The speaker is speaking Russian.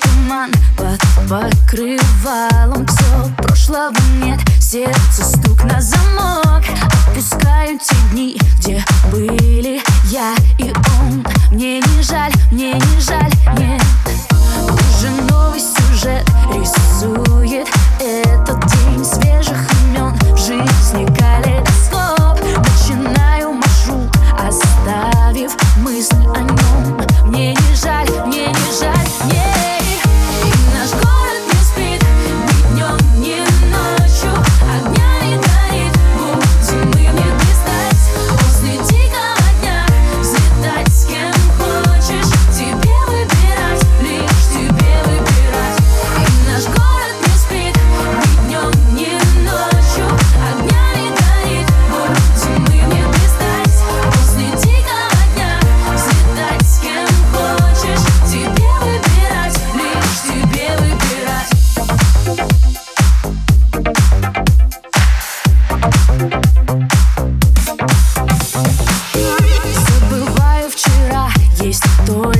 туман под покрывалом. Все прошлого нет, сердце стук на замок. Отпускаю те дни, estoy